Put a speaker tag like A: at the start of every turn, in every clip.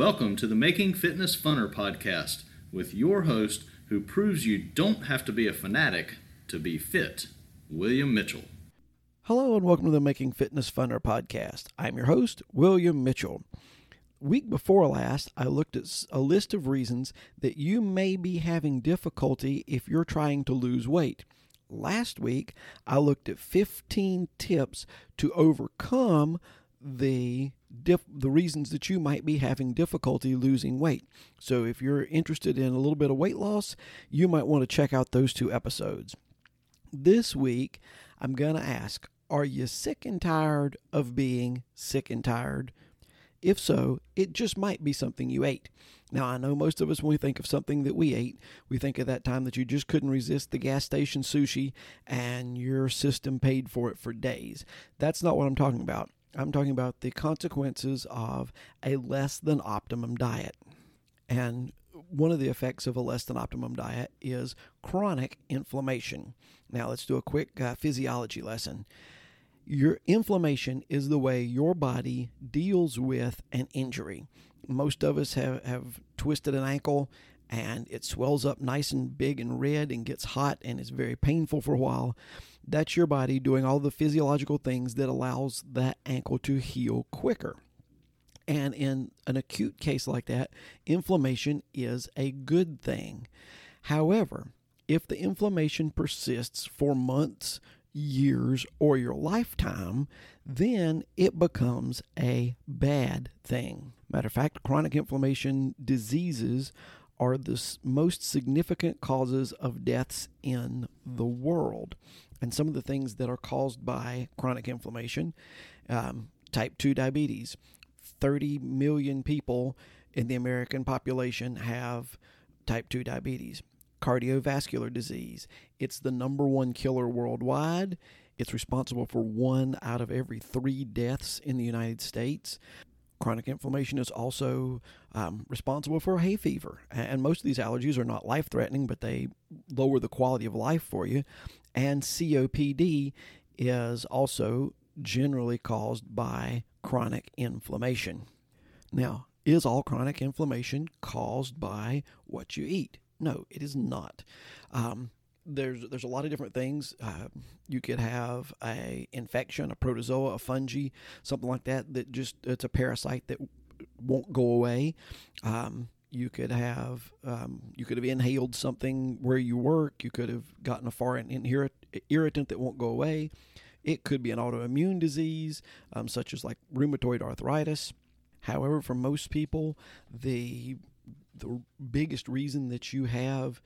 A: Welcome to the Making Fitness Funner podcast with your host who proves you don't have to be a fanatic to be fit, William Mitchell.
B: Hello and welcome to the Making Fitness Funner podcast. I'm your host, William Mitchell. Week before last, I looked at a list of reasons that you may be having difficulty if you're trying to lose weight. Last week, I looked at 15 tips to overcome the dif- the reasons that you might be having difficulty losing weight. So if you're interested in a little bit of weight loss, you might want to check out those two episodes. This week, I'm going to ask, are you sick and tired of being sick and tired? If so, it just might be something you ate. Now, I know most of us, when we think of something that we ate, we think of that time that you just couldn't resist the gas station sushi and your system paid for it for days. That's not what I'm talking about. I'm talking about the consequences of a less than optimum diet. And one of the effects of a less than optimum diet is chronic inflammation. Now, let's do a quick uh, physiology lesson. Your inflammation is the way your body deals with an injury. Most of us have, have twisted an ankle and it swells up nice and big and red and gets hot and it's very painful for a while. That's your body doing all the physiological things that allows that ankle to heal quicker. And in an acute case like that, inflammation is a good thing. However, if the inflammation persists for months, years, or your lifetime, then it becomes a bad thing. Matter of fact, chronic inflammation diseases are the most significant causes of deaths in the world. And some of the things that are caused by chronic inflammation um, type 2 diabetes. 30 million people in the American population have type 2 diabetes. Cardiovascular disease. It's the number one killer worldwide. It's responsible for one out of every three deaths in the United States. Chronic inflammation is also um, responsible for hay fever. And most of these allergies are not life threatening, but they lower the quality of life for you. And COPD is also generally caused by chronic inflammation. Now, is all chronic inflammation caused by what you eat? No, it is not. Um, there's there's a lot of different things. Uh, you could have a infection, a protozoa, a fungi, something like that. That just it's a parasite that won't go away. Um, you could have um, you could have inhaled something where you work. You could have gotten a foreign irritant that won't go away. It could be an autoimmune disease, um, such as like rheumatoid arthritis. However, for most people, the the biggest reason that you have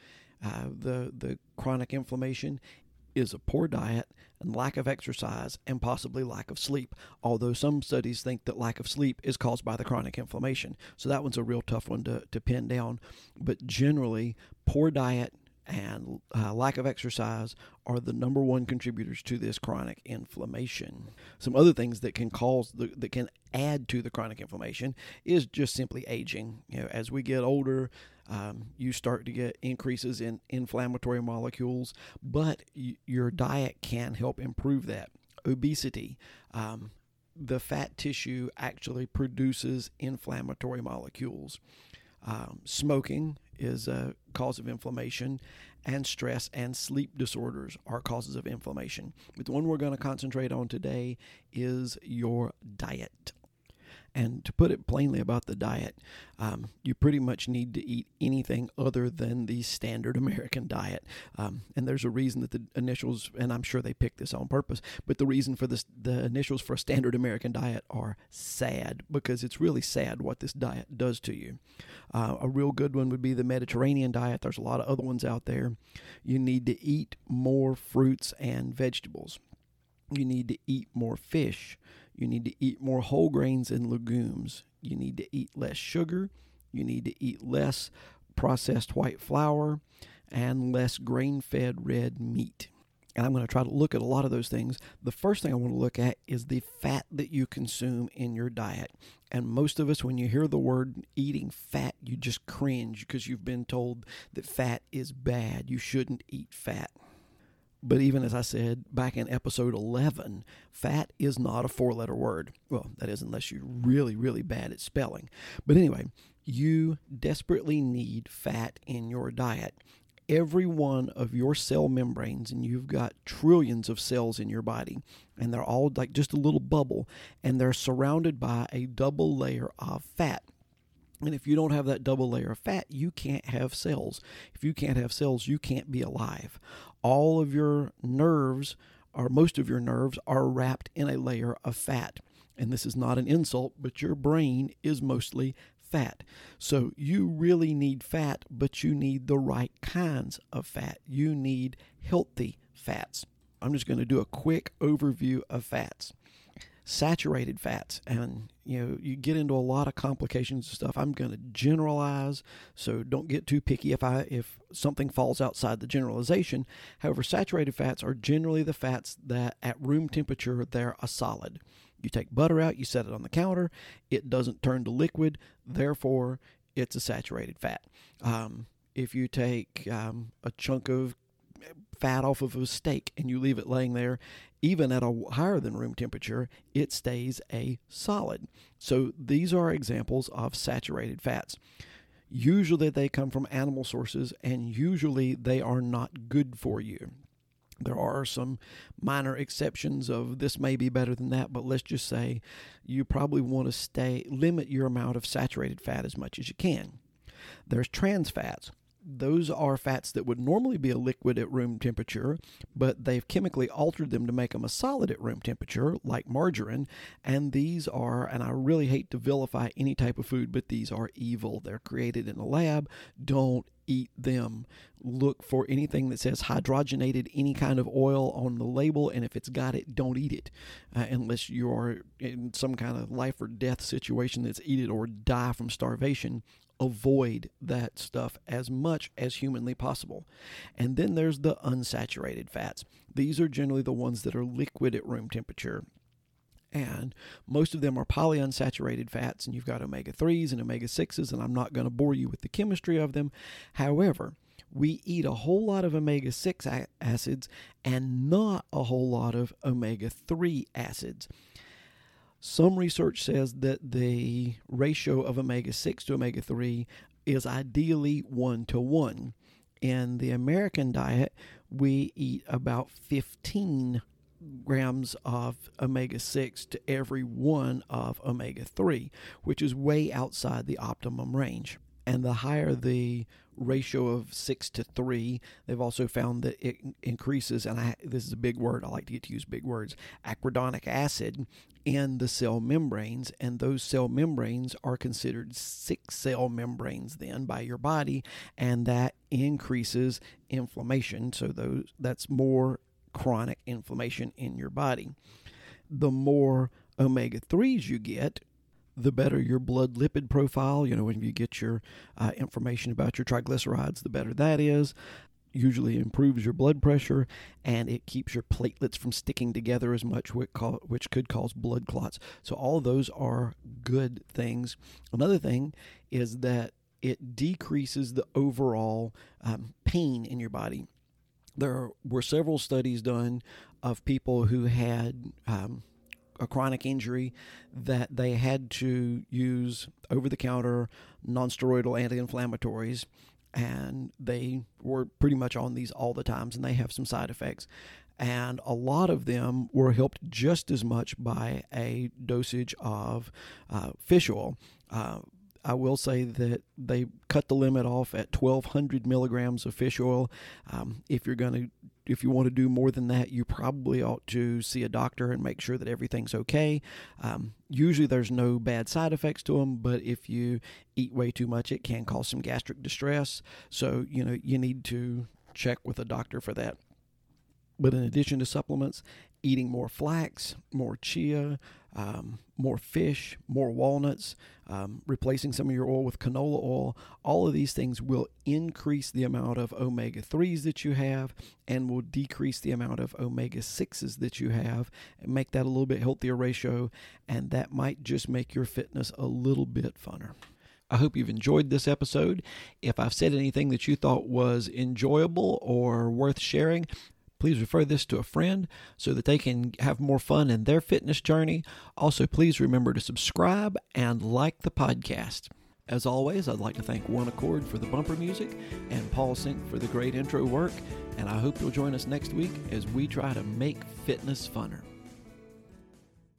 B: uh, the the chronic inflammation is a poor diet and lack of exercise and possibly lack of sleep. Although some studies think that lack of sleep is caused by the chronic inflammation. So that one's a real tough one to, to pin down. But generally, poor diet and uh, lack of exercise are the number one contributors to this chronic inflammation. Some other things that can cause the, that can add to the chronic inflammation is just simply aging. You know, as we get older, um, you start to get increases in inflammatory molecules, but y- your diet can help improve that. Obesity. Um, the fat tissue actually produces inflammatory molecules. Um, smoking is a cause of inflammation, and stress and sleep disorders are causes of inflammation. But the one we're going to concentrate on today is your diet. And to put it plainly about the diet, um, you pretty much need to eat anything other than the standard American diet. Um, and there's a reason that the initials, and I'm sure they picked this on purpose, but the reason for this, the initials for a standard American diet are SAD, because it's really sad what this diet does to you. Uh, a real good one would be the Mediterranean diet. There's a lot of other ones out there. You need to eat more fruits and vegetables. You need to eat more fish. You need to eat more whole grains and legumes. You need to eat less sugar. You need to eat less processed white flour and less grain fed red meat. And I'm going to try to look at a lot of those things. The first thing I want to look at is the fat that you consume in your diet. And most of us, when you hear the word eating fat, you just cringe because you've been told that fat is bad. You shouldn't eat fat But even as I said back in episode 11, fat is not a four letter word. Well, that is unless you're really, really bad at spelling. But anyway, you desperately need fat in your diet. Every one of your cell membranes, and you've got trillions of cells in your body, and they're all like just a little bubble, and they're surrounded by a double layer of fat. And if you don't have that double layer of fat, you can't have cells. If you can't have cells, you can't be alive. All of your nerves, or most of your nerves, are wrapped in a layer of fat. And this is not an insult, but your brain is mostly fat. So you really need fat, but you need the right kinds of fat. You need healthy fats. I'm just going to do a quick overview of fats. Saturated fats, and you know, you get into a lot of complications and stuff. I'm going to generalize, so don't get too picky if I if something falls outside the generalization. However, saturated fats are generally the fats that at room temperature they're a solid. You take butter out, you set it on the counter, it doesn't turn to liquid, therefore, it's a saturated fat. Um, if you take um, a chunk of fat off of a steak and you leave it laying there, even at a higher than room temperature, it stays a solid. So these are examples of saturated fats. Usually they come from animal sources and usually they are not good for you. There are some minor exceptions of this may be better than that, but let's just say you probably want to stay limit your amount of saturated fat as much as you can. There's trans fats. Those are fats that would normally be a liquid at room temperature, but they've chemically altered them to make them a solid at room temperature, like margarine. And these are, and I really hate to vilify any type of food, but these are evil. They're created in a lab. Don't eat them. Look for anything that says hydrogenated, any kind of oil on the label, and if it's got it, don't eat it uh, unless you're in some kind of life or death situation that's eat it or die from starvation. Avoid that stuff as much as humanly possible. And then there's the unsaturated fats. These are generally the ones that are liquid at room temperature and most of them are polyunsaturated fats, and you've got omega 3s and omega 6s, and I'm not going to bore you with the chemistry of them. However, we eat a whole lot of omega 6 acids and not a whole lot of omega 3 acids. Some research says that the ratio of omega 6 to omega 3 is ideally 1 to 1. In the American diet, we eat about 15 grams of omega 6 to every one of omega 3, which is way outside the optimum range. And the higher the ratio of 6 to 3, they've also found that it increases, and I, this is a big word, I like to get to use big words, arachidonic acid in the cell membranes, and those cell membranes are considered sick cell membranes then by your body, and that increases inflammation. So those that's more chronic inflammation in your body. The more omega 3s you get, the better your blood lipid profile. You know, when you get your uh, information about your triglycerides, the better that is. Usually improves your blood pressure and it keeps your platelets from sticking together as much, which could cause blood clots. So, all those are good things. Another thing is that it decreases the overall um, pain in your body there were several studies done of people who had um, a chronic injury that they had to use over the counter nonsteroidal anti inflammatories. And they were pretty much on these all the times, and they have some side effects. And a lot of them were helped just as much by a dosage of uh, fish oil. Uh, I will say that they cut the limit off at 1,200 milligrams of fish oil. Um, if you're going to if you want to do more than that, you probably ought to see a doctor and make sure that everything's okay. Um, usually, there's no bad side effects to them, but if you eat way too much, it can cause some gastric distress. So, you know, you need to check with a doctor for that. But in addition to supplements, eating more flax, more chia, um, more fish, more walnuts, um, replacing some of your oil with canola oil. All of these things will increase the amount of omega 3s that you have and will decrease the amount of omega 6s that you have and make that a little bit healthier ratio. And that might just make your fitness a little bit funner. I hope you've enjoyed this episode. If I've said anything that you thought was enjoyable or worth sharing, Please refer this to a friend so that they can have more fun in their fitness journey. Also, please remember to subscribe and like the podcast. As always, I'd like to thank One Accord for the bumper music and Paul Sink for the great intro work. And I hope you'll join us next week as we try to make fitness funner.